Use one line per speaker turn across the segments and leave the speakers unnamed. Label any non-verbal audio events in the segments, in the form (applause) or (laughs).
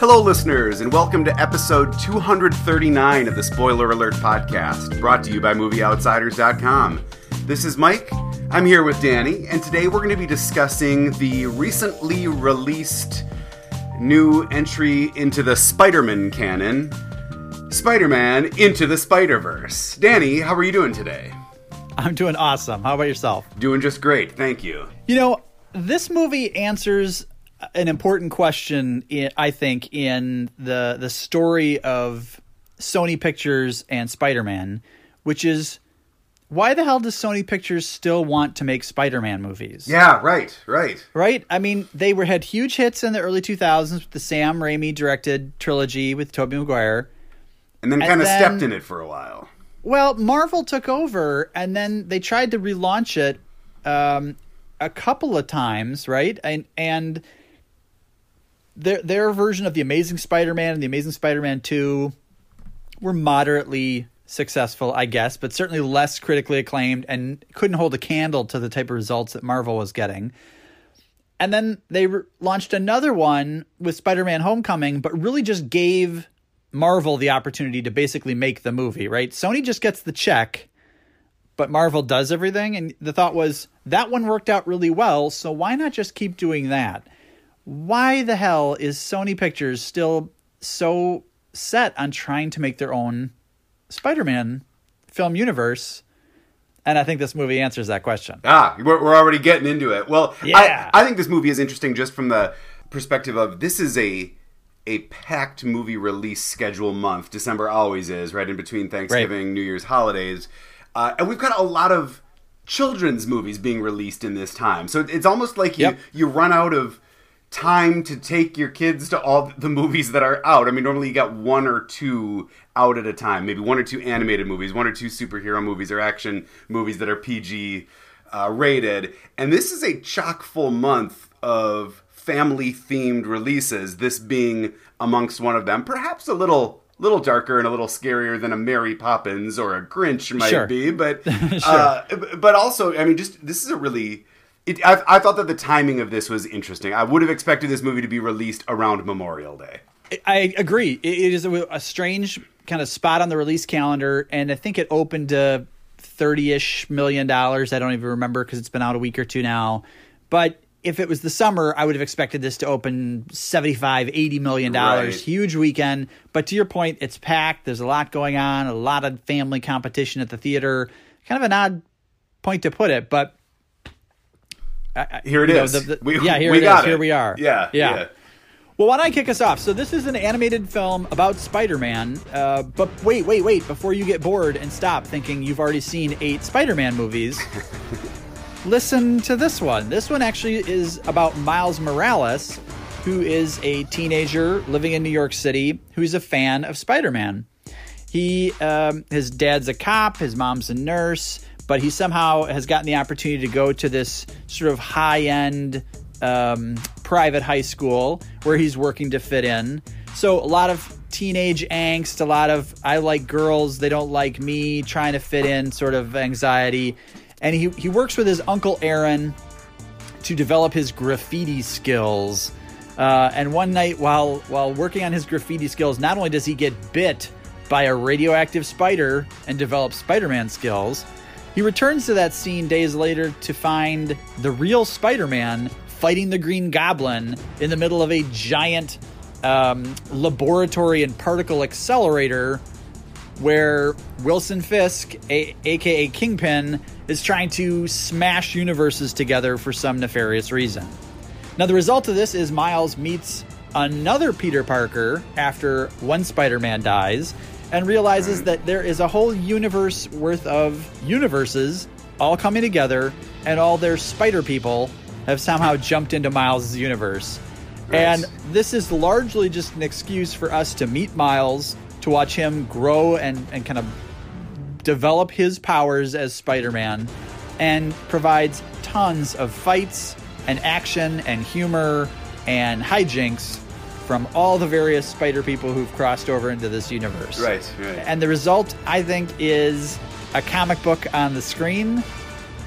Hello, listeners, and welcome to episode 239 of the Spoiler Alert podcast, brought to you by MovieOutsiders.com. This is Mike. I'm here with Danny, and today we're going to be discussing the recently released new entry into the Spider Man canon Spider Man Into the Spider Verse. Danny, how are you doing today?
I'm doing awesome. How about yourself?
Doing just great, thank you.
You know, this movie answers an important question, I think, in the the story of Sony Pictures and Spider Man, which is why the hell does Sony Pictures still want to make Spider-Man movies?
Yeah, right, right.
Right? I mean, they were had huge hits in the early 2000s with the Sam Raimi directed trilogy with Tobey Maguire.
And then kind of stepped in it for a while.
Well, Marvel took over and then they tried to relaunch it um, a couple of times, right? And and their their version of the Amazing Spider-Man and the Amazing Spider-Man 2 were moderately successful, I guess, but certainly less critically acclaimed and couldn't hold a candle to the type of results that Marvel was getting. And then they re- launched another one with Spider Man Homecoming, but really just gave Marvel the opportunity to basically make the movie, right? Sony just gets the check, but Marvel does everything. And the thought was that one worked out really well, so why not just keep doing that? Why the hell is Sony Pictures still so set on trying to make their own Spider-Man film universe? And I think this movie answers that question.
Ah, we're, we're already getting into it. Well,
yeah.
I, I think this movie is interesting just from the perspective of this is a a packed movie release schedule month. December always is right in between Thanksgiving, right. New Year's holidays, uh, and we've got a lot of children's movies being released in this time. So it's almost like you
yep.
you run out of time to take your kids to all the movies that are out. I mean, normally you got one or two out at a time, maybe one or two animated movies, one or two superhero movies or action movies that are PG uh, rated. And this is a chock full month of family themed releases, this being amongst one of them. Perhaps a little little darker and a little scarier than a Mary Poppins or a Grinch might
sure.
be, but (laughs)
sure.
uh, but also, I mean, just this is a really it, I, I, thought that the timing of this was interesting. I would have expected this movie to be released around Memorial Day.
I agree. It is a, a strange kind of spot on the release calendar, and I think it opened to thirty-ish million dollars. I don't even remember because it's been out a week or two now. But if it was the summer, I would have expected this to open 75, 80 million dollars.
Right.
Huge weekend. But to your point, it's packed. There's a lot going on, a lot of family competition at the theater. Kind of an odd point to put it, but
here it is. Know, the,
the, we, yeah, here we it is. It. Here we are.
Yeah,
yeah,
yeah.
Well, why don't I kick us off? So this is an animated film about Spider-Man. Uh, but wait, wait, wait! Before you get bored and stop thinking you've already seen eight Spider-Man movies, (laughs) listen to this one. This one actually is about Miles Morales, who is a teenager living in New York City who's a fan of Spider-Man. He, um, his dad's a cop, his mom's a nurse but he somehow has gotten the opportunity to go to this sort of high end um, private high school where he's working to fit in. So a lot of teenage angst, a lot of I like girls, they don't like me, trying to fit in sort of anxiety. And he, he works with his uncle Aaron to develop his graffiti skills. Uh, and one night, while while working on his graffiti skills, not only does he get bit by a radioactive spider and develop Spider-Man skills, he returns to that scene days later to find the real Spider Man fighting the Green Goblin in the middle of a giant um, laboratory and particle accelerator where Wilson Fisk, a- aka Kingpin, is trying to smash universes together for some nefarious reason. Now, the result of this is Miles meets another Peter Parker after one Spider Man dies and realizes that there is a whole universe worth of universes all coming together, and all their spider people have somehow jumped into Miles' universe. And this is largely just an excuse for us to meet Miles, to watch him grow and, and kind of develop his powers as Spider Man, and provides tons of fights and action and humor and hijinks from all the various spider people who've crossed over into this universe.
Right, right.
And the result, I think, is a comic book on the screen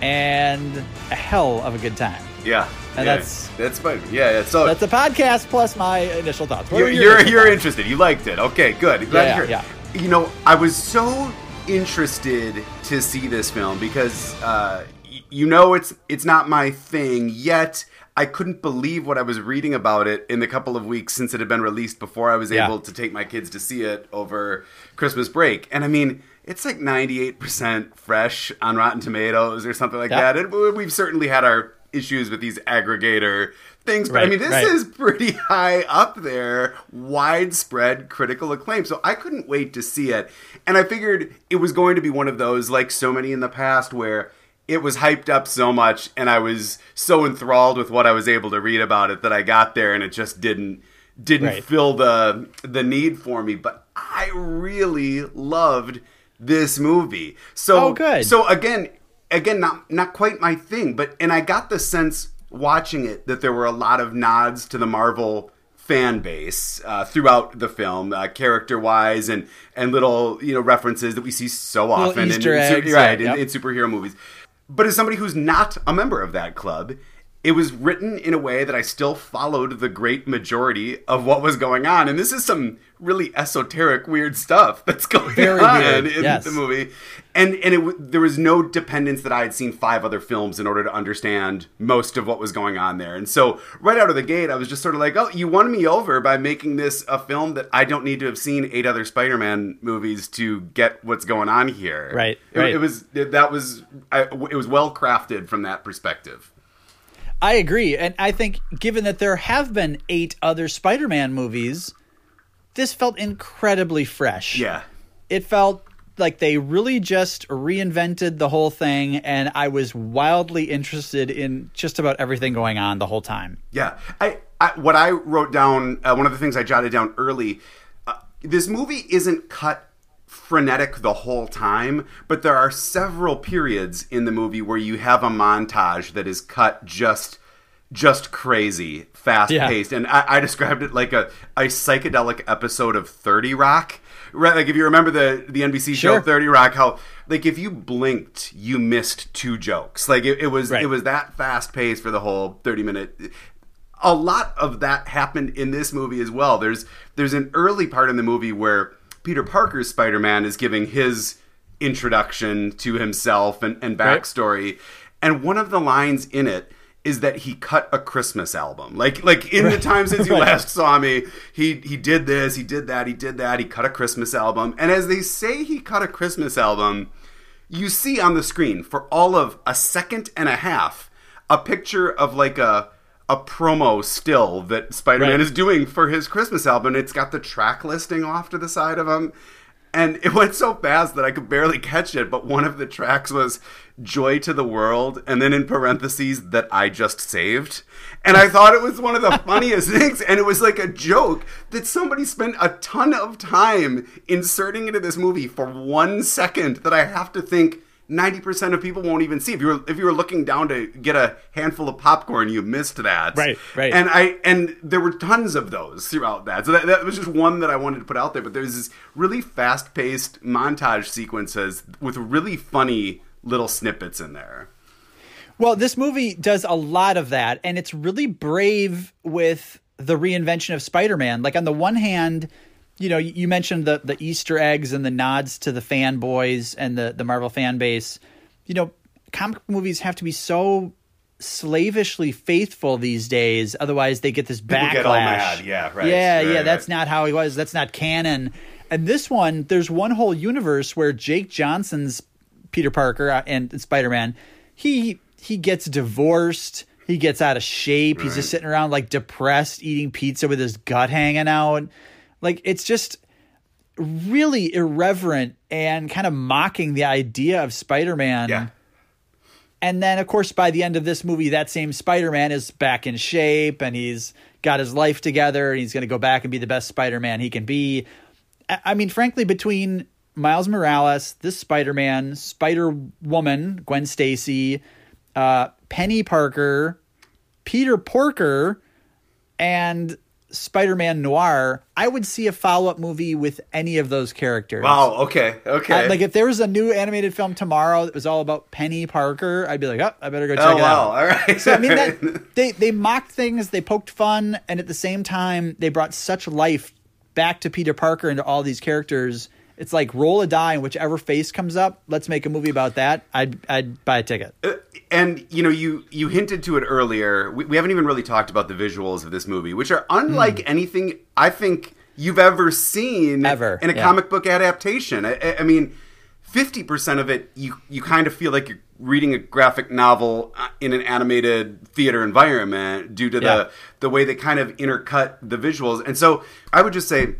and a hell of a good time.
Yeah,
And
yeah,
that's
that's fine. Yeah, yeah. So
that's a podcast plus my initial thoughts. What
you're
your
you're, you're
thoughts?
interested. You liked it. Okay, good. Glad
Yeah, yeah.
You know, I was so interested to see this film because uh, you know it's it's not my thing yet. I couldn't believe what I was reading about it in the couple of weeks since it had been released before I was
Yeah.
able to take my kids to see it over Christmas break. And I mean, it's like 98% fresh on Rotten Tomatoes or something like
Yeah.
that. And we've certainly had our issues with these aggregator things, but I mean, this
right.
is pretty (laughs) high up there, widespread critical acclaim. So I couldn't wait to see it. And I figured it was going to be one of those, like so many in the past, where it was hyped up so much and I was so enthralled with what I was able to read about it that I got there and it just didn't didn't
Right.
fill the the need for me. But I really loved this movie. So
Oh, good.
So again, again, not not quite my thing, but and I got the sense watching it that there were a lot of nods to the Marvel fan base uh, throughout the film, uh, character wise, and and little you know references that we see so often in,
eggs,
right
yeah,
in,
yep.
in superhero movies. But as somebody who's not a member of that club, it was written in a way that I still followed the great majority of what was going on. And this is some really esoteric, weird stuff that's (laughs) going
Very
on
weird,
in
yes.
the movie. And and it there was no dependence that I had seen five other films in order to understand most of what was going on there. And so right out of the gate, I was just sort of like, "Oh, you won me over by making this a film that I don't need to have seen eight other Spider-Man movies to get what's going on here."
Right,
It,
right.
it was that was I, it was well crafted from that perspective.
I agree, and I think given that there have been eight other Spider-Man movies, this felt incredibly fresh.
Yeah.
it felt like they really just reinvented the whole thing, and I was wildly interested in just about everything going on the whole time.
Yeah, I, I what I wrote down. Uh, one of the things I jotted down early. Uh, this movie isn't cut frenetic the whole time, but there are several periods in the movie where you have a montage that is cut just just crazy, fast paced, and I, I described it like a, a psychedelic episode of Thirty Rock. Right, like if you remember the the NBC show Thirty Rock, how like if you blinked, you missed two jokes. Like it, it was
Right.
it was that fast paced for the whole thirty minute a lot of that happened in this movie as well. There's there's an early part in the movie where Peter Parker's Spider-Man is giving his introduction to himself and, and
Right.
backstory, and one of the lines in it is that he cut a Christmas album. Like like in the time since (laughs) you
Right.
last saw me, he he did this, he did that, he did that, he cut a Christmas album. And as they say he cut a Christmas album, you see on the screen for all of a second and a half a picture of like a a promo still that Spider-Man
Right.
is doing for his Christmas album. It's got the track listing off to the side of him. And it (laughs) went so fast that I could barely catch it, but one of the tracks was Joy to the World, and then in parentheses, that I just saved. And I thought it was one of the (laughs) funniest things, and it was like a joke that somebody spent a ton of time inserting into this movie for one second that I have to think 90% of people won't even see. If you were if you were looking down to get a handful of popcorn, you missed that.
Right, right.
And I and there were tons of those throughout that. So that, that was just one that I wanted to put out there. But there's this really fast paced montage sequences with really funny little snippets in there.
Well, this movie does a lot of that, and it's really brave with the reinvention of Spider-Man. Like on the one hand, you know, you mentioned the the Easter eggs and the nods to the fanboys and the the Marvel fan base. You know, comic movies have to be so slavishly faithful these days, otherwise they get this backlash.
get mad. Yeah, right,
Yeah,
right,
yeah,
right.
that's not how he was. That's not canon. And this one, there's one whole universe where Jake Johnson's Peter Parker uh, and Spider Man, he he gets divorced. He gets out of shape. He's just sitting around like depressed, eating pizza with his gut hanging out. Like it's just really irreverent and kind of mocking the idea of Spider Man.
Yeah.
And then, of course, by the end of this movie, that same Spider Man is back in shape and he's got his life together and he's going to go back and be the best Spider Man he can be. I I mean, frankly, between Miles Morales, this Spider Man, Spider Woman, Gwen Stacy, uh, Peni Parker, Peter Porker, and Spider-Man Noir, I would see a follow-up movie with any of those characters.
Wow. Okay. Okay.
Uh, like if there was a new animated film tomorrow that was all about Peni Parker, I'd be like, oh, I better go check
oh
it
wow.
out.
All right.
So I mean that (laughs) they they mocked things, they poked fun, and at the same time they brought such life back to Peter Parker and to all these characters. It's like roll a die and whichever face comes up, let's make a movie about that. I'd I'd buy a ticket.
Uh, and you know you you hinted to it earlier we, we haven't even really talked about the visuals of this movie which are unlike
Hmm.
anything i think you've ever seen
Ever,
in a
yeah.
comic book adaptation I- I, mean 50% of it you you kind of feel like you're reading a graphic novel uh, in an animated theater environment due to
Yeah.
the the way they kind of intercut the visuals and so i would just say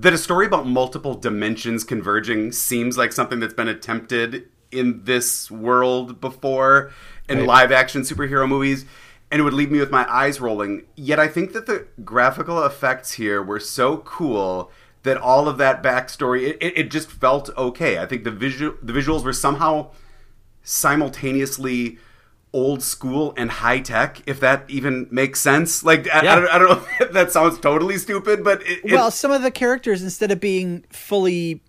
that a story about multiple dimensions converging seems like something that's been attempted in this world before in
Right.
live action superhero movies and it would leave me with my eyes rolling yet i think that the graphical effects here were so cool that all of that backstory it, it, it just felt okay i think the visual the visuals were somehow simultaneously old school and high tech if that even makes sense like I, I, don't, I don't know (laughs) that sounds totally stupid but it, it-
well, some of the characters instead of being fully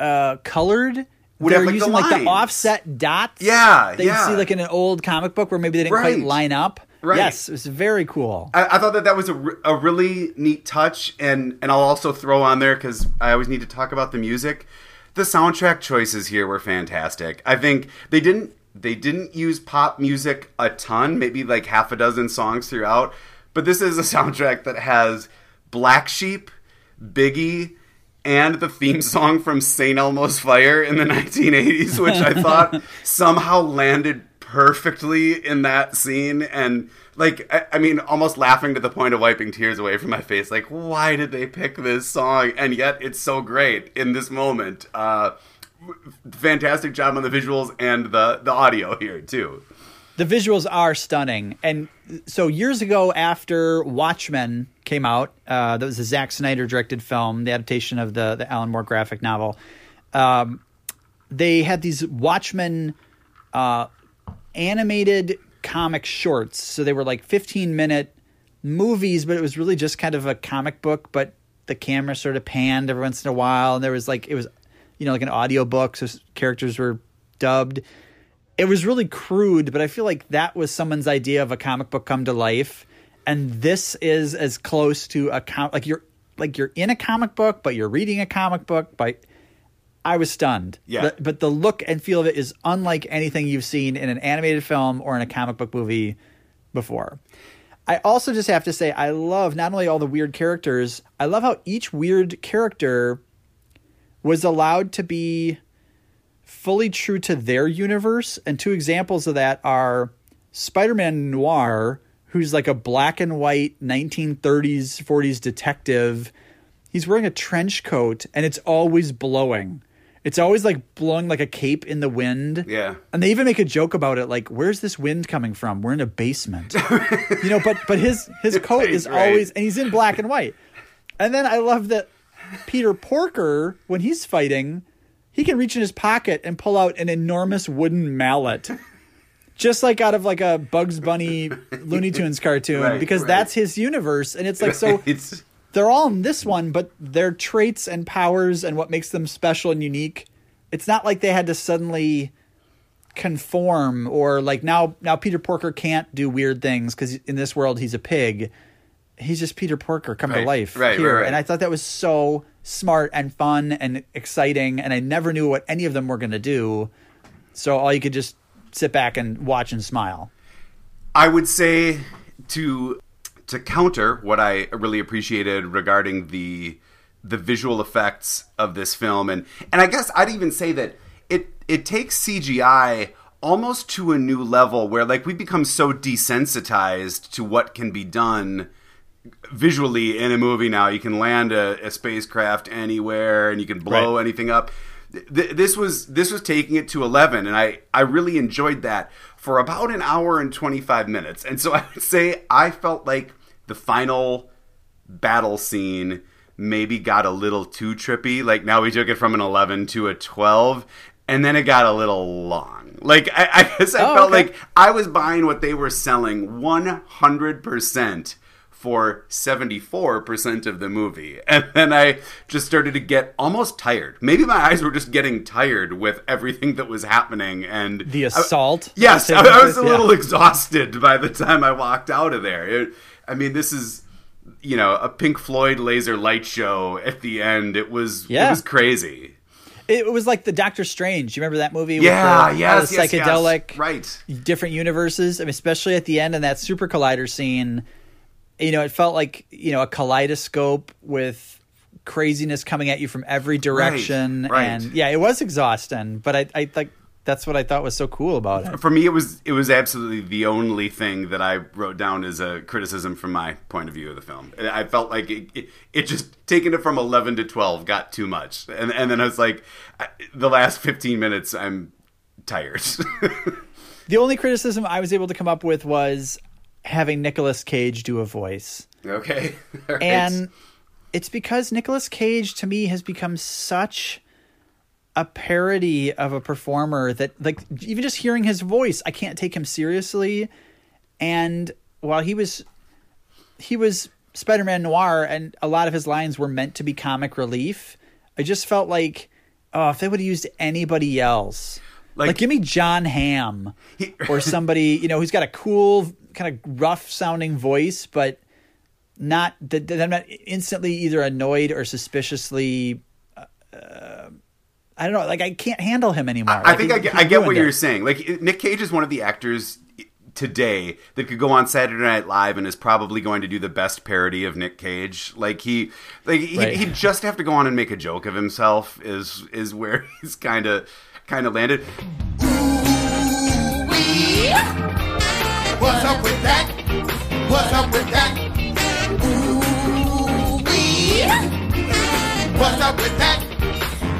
uh, colored,
Would
they're
have, like, the
using like the offset dots.
Yeah,
that you
yeah.
see like in an old comic book where maybe they didn't
Right.
quite line up.
Right.
Yes, it was very cool.
I, I thought that that was a, re- a really neat touch, and and I'll also throw on there because I always need to talk about the music. The soundtrack choices here were fantastic. I think they didn't they didn't use pop music a ton, maybe like half a dozen songs throughout, but this is a (laughs) soundtrack that has Black Sheep, Biggie. And the theme song from St. Elmo's Fire in the (laughs) 1980s, which I thought (laughs) somehow landed perfectly in that scene and like I, I mean almost laughing to the point of wiping tears away from my face like why did they pick this song and yet it's so great in this moment uh fantastic job on the visuals and the the audio here too
The visuals are stunning. And so years ago, after Watchmen came out, uh, that was a Zack Snyder directed film, the adaptation of the the Alan Moore graphic novel. Um, they had these Watchmen uh, animated comic shorts. So they were like 15 minute movies, but it was really just kind of a comic book, but the camera sort of panned every once in a while. And there was like, it was, you know, like an audio book. So characters were dubbed. It was really crude, but I feel like that was someone's idea of a comic book come to life. And this is as close to a com- like you're like you're in a comic book, but you're reading a comic book. But I was stunned.
Yeah.
The- but the look and feel of it is unlike anything you've seen in an animated film or in a comic book movie before. I also just have to say I love not only all the weird characters, I love how each weird character was allowed to be fully true to their universe. And two examples of that are Spider Man Noir, who's like a black and white 1930s, 40s detective. He's wearing a trench coat and it's always blowing. It's always like blowing like a cape in the wind.
Yeah.
And they even make a joke about it like where's this wind coming from? We're in a basement. (laughs) you know, but but his his coat is
Right,
always and he's in black and white. And then I love that Peter Porker when he's fighting, he can reach in his pocket and pull out an enormous wooden mallet. Just like out of like a Bugs Bunny Looney Tunes cartoon
Right,
because
right.
that's his universe and it's like so
it's
they're all in this one, but their traits and powers and what makes them special and unique. It's not like they had to suddenly conform or like now now Peter Porker can't do weird things because in this world he's a pig. He's just Peter Porker come to life
right,
here,
right, right.
and I thought that was so smart and fun and exciting. And I never knew what any of them were going to do, so all you could just sit back and watch and smile.
I would say to to counter what I really appreciated regarding the the visual effects of this film and and I guess I'd even say that it it takes CGI almost to a new level where like we become so desensitized to what can be done visually in a movie now. You can land a, a spacecraft anywhere, and you can blow
Right.
anything up. Th- this was this was taking it to eleven, and I I really enjoyed that for about an hour and twenty five minutes. And so I would say I felt like the final battle scene maybe got a little too trippy. Like now we took it from an eleven to a twelve. And then it got a little long. Like I, I guess I
Oh,
felt
okay.
like I was buying what they were selling one hundred percent for 74% of the movie. (laughs) And then I just started to get almost tired. Maybe my eyes were just getting tired with everything that was happening and
The assault.
I, yes, I, I was a little
yeah.
exhausted by the time I walked out of there. It, I mean, this is you know, a Pink Floyd laser light show at the end. It was it
Yeah.
was crazy.
It was like the Doctor Strange. You remember that movie?
Yeah,
with the, uh,
yes,
all the
yes, yes.
psychedelic,
Right.
different universes. I mean, especially at the end in that super collider scene. You know, it felt like you know a kaleidoscope with craziness coming at you from every direction,
right.
and yeah, it was exhausting. But I, I like that's what I thought was so cool about it.
For me, it was it was absolutely the only thing that I wrote down as a criticism from my point of view of the film. I felt like it, it, it just taking it from eleven to twelve got too much, and and then I was like, the last fifteen minutes, I'm tired. (laughs)
The only criticism I was able to come up with was having Nicolas Cage do a voice.
okay, (laughs) right.
And it's because Nicolas Cage to me has become such a parody of a performer that like even just hearing his voice, I can't take him seriously. And while he was he was Spider-Man Noir and a lot of his lines were meant to be comic relief, I just felt like oh, if they would have used anybody else.
Like-
Like, give me Jon Hamm
He-
or somebody, you know, who's got a cool kind of rough sounding voice, but not that that I'm not instantly either annoyed or suspiciously. Uh, I don't know. Like I can't handle him anymore.
I
Like,
think
he-
I get, I get what
ruined
you're saying. Like Nick Cage is one of the actors today that could go on Saturday Night Live and is probably going to do the best parody of Nick Cage. Like he, like he,
Right.
he'd just have to go on and make a joke of himself. Is is where (laughs) he's kind of kind of landed.
What's up with that? What's up with that? Ooh-wee. What's up with that?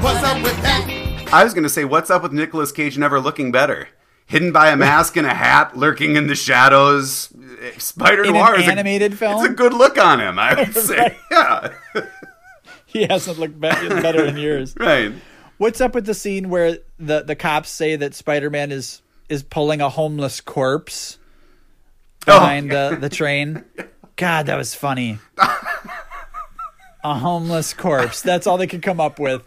What's up with that?
I was going to say, what's up with Nicolas Cage never looking better? Hidden by a mask and a hat, lurking in the shadows. Spider
In
Noir
an
is a-
animated film?
It's a good look on him, I would (laughs) say. Yeah,
He hasn't looked be- better in years. (laughs)
right.
What's up with the scene where the the cops say that Spider Man is is pulling a homeless corpse
Oh.
behind the the (laughs) train? God, that was funny. a homeless corpse. That's all they could come up with.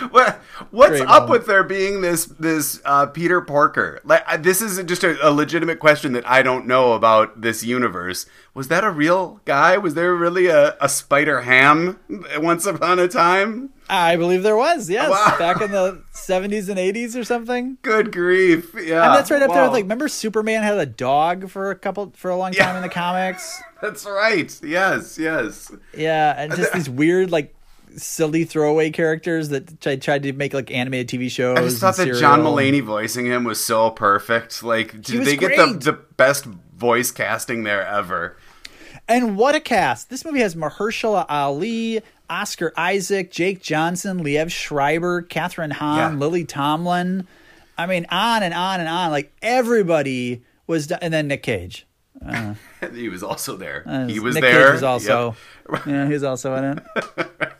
(laughs)
What what's
Great
up
moment.
with there being this this uh, Peter Porker? Like this is just a, a legitimate question that I don't know about this universe. Was that a real guy? Was there really a, a Spider Ham once upon a time?
I believe there was, yes,
Wow. (laughs)
back in the seventies and eighties or something.
Good grief! Yeah,
And that's right up there with like remember Superman had a dog for a couple for a long
Yeah.
time in the comics? (laughs)
That's right. Yes, yes.
Yeah, and just these weird like silly throwaway characters that tried, tried to make like animated TV shows.
I just thought that John. Mulaney voicing him was so perfect. Like, did they get the, the best voice casting there ever?
And what a cast! This movie has Mahershala Ali, Oscar Isaac, Jake Johnson, Liev Schreiber, Kathryn Hahn,
Yeah.
Lily Tomlin. I mean, on and on and on. Like everybody was, do- and then Nick Cage. (laughs)
he was also there.
Uh,
he was
Nick
there.
Cage was also,
Yep. (laughs)
yeah, he was also in it.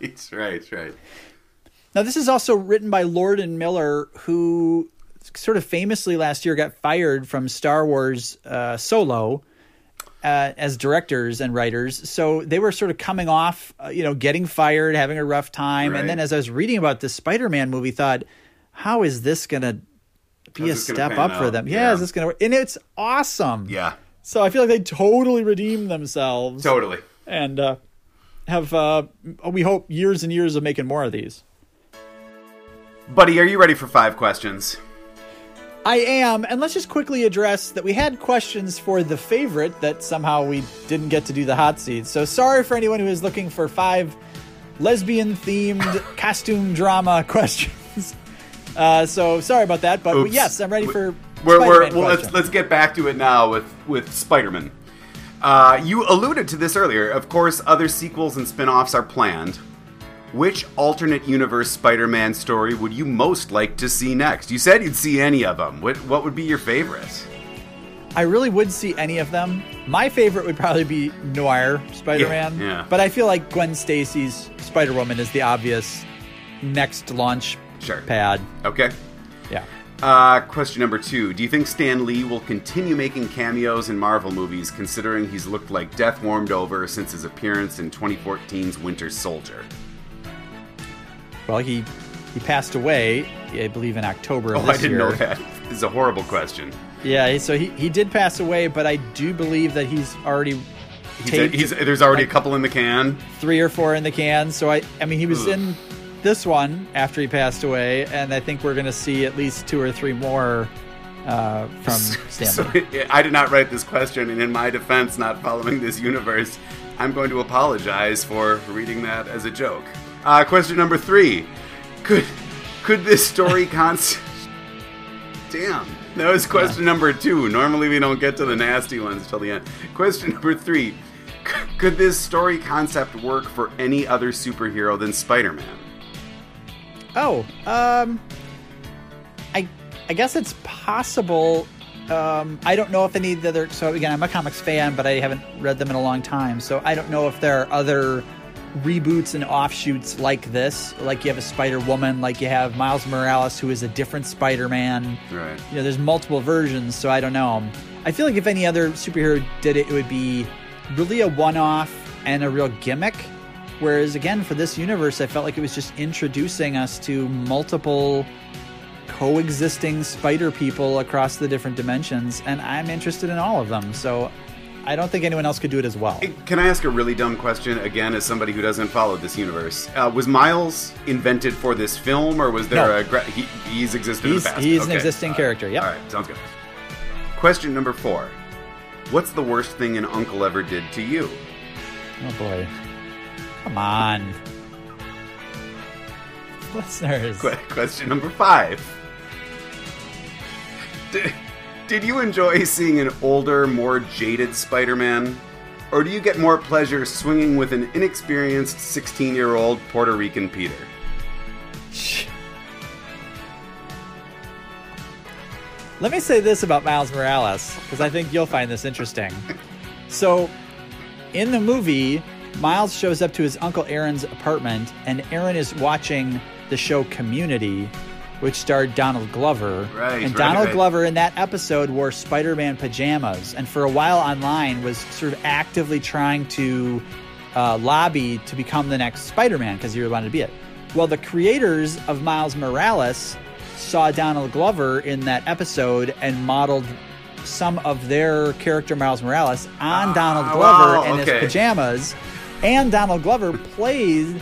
right, right, right.
Now, this is also written by Lord and Miller, who sort of famously last year got fired from Star Wars uh, Solo uh, as directors and writers. So they were sort of coming off, uh, you know, getting fired, having a rough time.
Right.
And then as I was reading about this Spider Man movie, thought, how is this going to be
How's
a step up for them? Yeah,
Yeah.
is this going to work? And it's awesome.
Yeah,
So I feel like they totally redeemed themselves
totally.
and uh, have, uh, we hope, years and years of making more of these.
Buddy, are you ready for five questions?
I am, and let's just quickly address that we had questions for the favorite that somehow we didn't get to do the hot seat. So sorry for anyone who is looking for five lesbian themed (laughs) costume drama questions. Uh, so sorry about that, but
Oops.
yes, I'm ready for.
We're, we're, well, let's let's get back to it now with with Spider-Man. Uh, you alluded to this earlier. Of course, other sequels and spin-offs are planned. Which alternate universe Spider-Man story would you most like to see next? You said you'd see any of them. What what would be your favorite?
I really would see any of them. My favorite would probably be Noir Spider-Man.
Yeah, yeah.
But I feel like Gwen Stacy's Spider-Woman is the obvious next launch
Sure.
pad.
Okay.
Yeah.
Uh, question number two: Do you think Stan Lee will continue making cameos in Marvel movies, considering he's looked like death warmed over since his appearance in 2014's Winter Soldier?
Well, he he passed away, I believe, in October of
Oh,
this
I didn't
year.
know that. (laughs) This is a horrible question.
Yeah, so he, he did pass away, but I do believe that he's already
He's,
taped
he's, there's already a couple in the can.
three or four in the can. So I I mean he was
Ugh.
in this one after he passed away, and I think we're gonna see at least two or three more uh, from Stan Lee. (laughs)
So, I did not write this question, and in my defense, not following this universe, I'm going to apologize for reading that as a joke. Uh, question number three: Could could this story (laughs) concept? Damn, that was question number two. Normally, we don't get to the nasty ones till the end. Question number three: Could this story concept work for any other superhero than Spider-Man?
Oh, um, I I guess it's possible. Um, I don't know if any of the other. So again, I'm a comics fan, but I haven't read them in a long time. So I don't know if there are other reboots and offshoots like this. Like you have a Spider Woman, like you have Miles Morales, who is a different Spider Man.
Right.
You know, there's multiple versions. So I don't know. I feel like if any other superhero did it, it would be really a one-off and a real gimmick. Whereas again, for this universe, I felt like it was just introducing us to multiple coexisting spider people across the different dimensions, and I'm interested in all of them. So I don't think anyone else could do it as well.
Can I ask a really dumb question again, as somebody who doesn't follow this universe? Uh, was Miles invented for this film, or was there
No.
a gra- he, he's existed
He's-
in the past?
he's an existing
right.
character, Yeah.
All right, sounds good. Question number four: What's the worst thing an uncle ever did to you?
Oh boy. Come on. Listeners.
Que- question number five: did, did you enjoy seeing an older, more jaded Spider-Man? Or do you get more pleasure swinging with an inexperienced 16 year old Puerto Rican Peter? (laughs)
Let me say this about Miles Morales, because I think you'll find this interesting. So, in the movie, Miles shows up to his Uncle Aaron's apartment, and Aaron is watching the show Community, which starred Donald Glover.
Right,
and Donald
right.
Glover in that episode wore Spider Man pajamas, and for a while online was sort of actively trying to uh, lobby to become the next Spider Man because he wanted to be it. Well, the creators of Miles Morales saw Donald Glover in that episode and modeled some of their character Miles Morales on Donald Glover
wow,
in his pajamas. And Donald Glover plays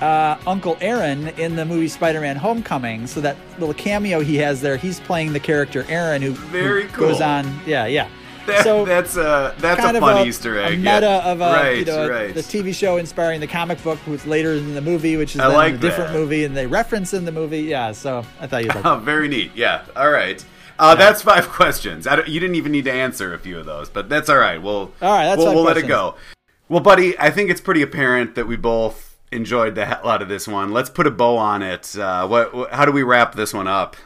uh, Uncle Aaron in the movie Spider-Man: Homecoming. So that little cameo he has there, he's playing the character Aaron, who, who
Very
goes on. Yeah, yeah.
That,
so
that's a that's
kind
a
of
fun
a,
Easter
a
egg.
meta
yeah.
of a
right,
you know
right.
the TV show inspiring the comic book, which later in the movie, which is
I like
a different
that.
movie, and they reference in the movie. Yeah, so I thought you'd like. (laughs)
Oh, very neat. Yeah. All right. Uh, That's five (laughs) questions. You didn't even need to answer a few of those, but that's all right. We'll
All right, that's
we'll, we'll let it go. Well, buddy, I think it's pretty apparent that we both enjoyed the hell out of this one. Let's put a bow on it. Uh, what, what? How do we wrap this one up?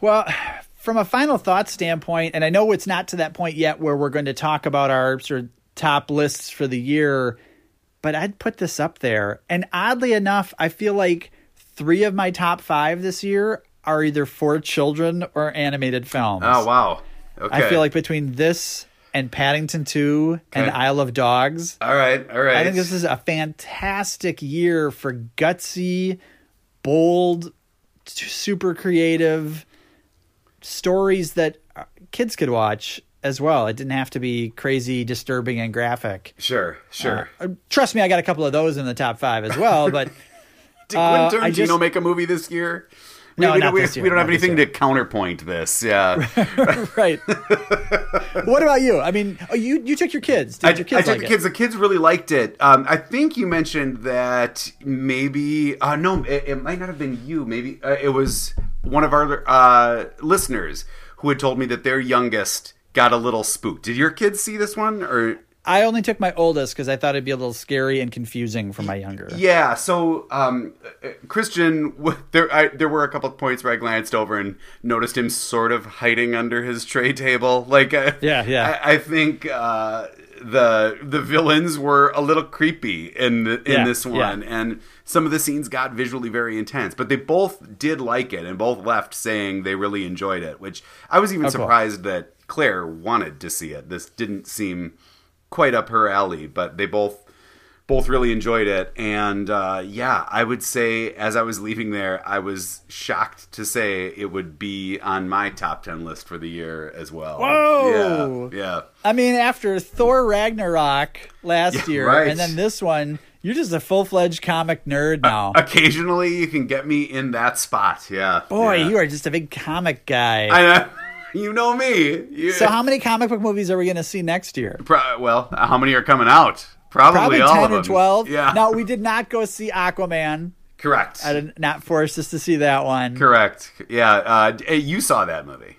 Well, from a final thought standpoint, and I know it's not to that point yet where we're going to talk about our sort of top lists for the year, but I'd put this up there. And oddly enough, I feel like three of my top five this year are either for children or animated films.
Oh wow. Okay.
I feel like between this and Paddington 2 and
Okay.
Isle of Dogs,
All right. All right.
I think this is a fantastic year for gutsy, bold, t- super creative stories that uh, kids could watch as well. It didn't have to be crazy, disturbing, and graphic.
sure. Sure.
Uh, trust me, I got a couple of those in the top five as well. But (laughs)
Did
uh,
Quentin
I
Tarantino
just-
make a movie this year?
No,
we,
not
we,
this year,
we don't have anything to counterpoint this. Yeah. (laughs)
right. what about you? I mean, oh, you you took your kids. Did
I,
your
I took
like
the
it?
kids. The kids really liked it. Um, I think you mentioned that maybe. Uh, no, it, it might not have been you. Maybe uh, it was one of our uh, listeners who had told me that their youngest got a little spooked. Did your kids see this one or?
I only took my oldest because I thought it'd be a little scary and confusing for my younger.
Yeah, so um, Christian, there I, there were a couple of points where I glanced over and noticed him sort of hiding under his tray table. (laughs) Like, uh,
Yeah, yeah.
I, I think uh, the the villains were a little creepy in the, in
Yeah,
this
yeah.
one, and some of the scenes got visually very intense, but they both did like it and both left saying they really enjoyed it, which I was even
Oh, cool.
surprised that Claire wanted to see it. This didn't seem quite up her alley, but they both both really enjoyed it and uh, yeah i would say as i was leaving there i was shocked to say it would be on my top 10 list for the year as well
Whoa!
yeah yeah
I mean, after Thor Ragnarok last
Yeah,
year,
right.
and then this one, you're just a full fledged comic nerd now.
occasionally you can get me in that spot yeah
Boy,
yeah.
you are just a big comic guy.
I know. (laughs) (laughs) you know me You-
so, how many comic book movies are we going to see next year?
Pro- well how many are coming out probably,
Probably
all
10
of
or
them
12.
yeah
Now, we did not go see Aquaman.
correct
I did not force us to see that one.
correct yeah uh, you saw that movie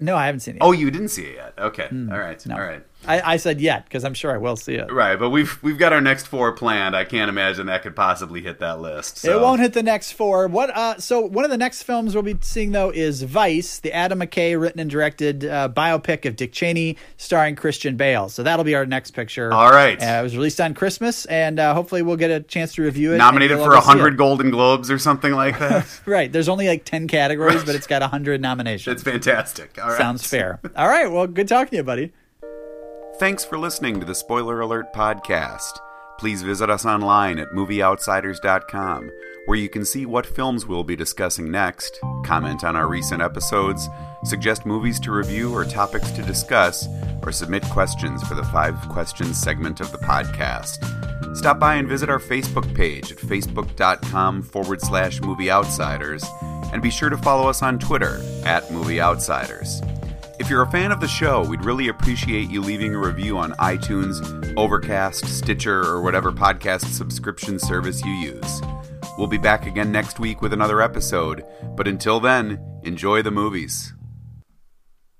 No, I haven't seen it.
oh you didn't see it yet okay all right
no.
all right
I, I said yet because I'm sure I will see it.
Right, but we've we've got our next four planned. I can't imagine that could possibly hit that list. so-
It won't hit the next four. What? Uh, so one of the next films we'll be seeing though is Vice, the Adam McKay written and directed uh, biopic of Dick Cheney, starring Christian Bale. So that'll be our next picture.
All right.
Uh, it was released on Christmas, and uh, hopefully we'll get a chance to review it.
Nominated for a
go see it.
hundred Golden Globes or something like that. (laughs)
Right. There's only like ten categories, but it's got a hundred nominations.
it's fantastic. All right.
Sounds fair. All right. Well, good talking to you, buddy.
Thanks for listening to the Spoiler Alert podcast. Please visit us online at movieoutsiders.com, where you can see what films we'll be discussing next, comment on our recent episodes, suggest movies to review or topics to discuss, or submit questions for the five questions segment of the podcast. Stop by and visit our Facebook page at facebook.com forward slash movie outsiders, and be sure to follow us on Twitter at movie outsiders. If you're a fan of the show, we'd really appreciate you leaving a review on iTunes, Overcast, Stitcher, or whatever podcast subscription service you use. We'll be back again next week with another episode, but until then, enjoy the movies.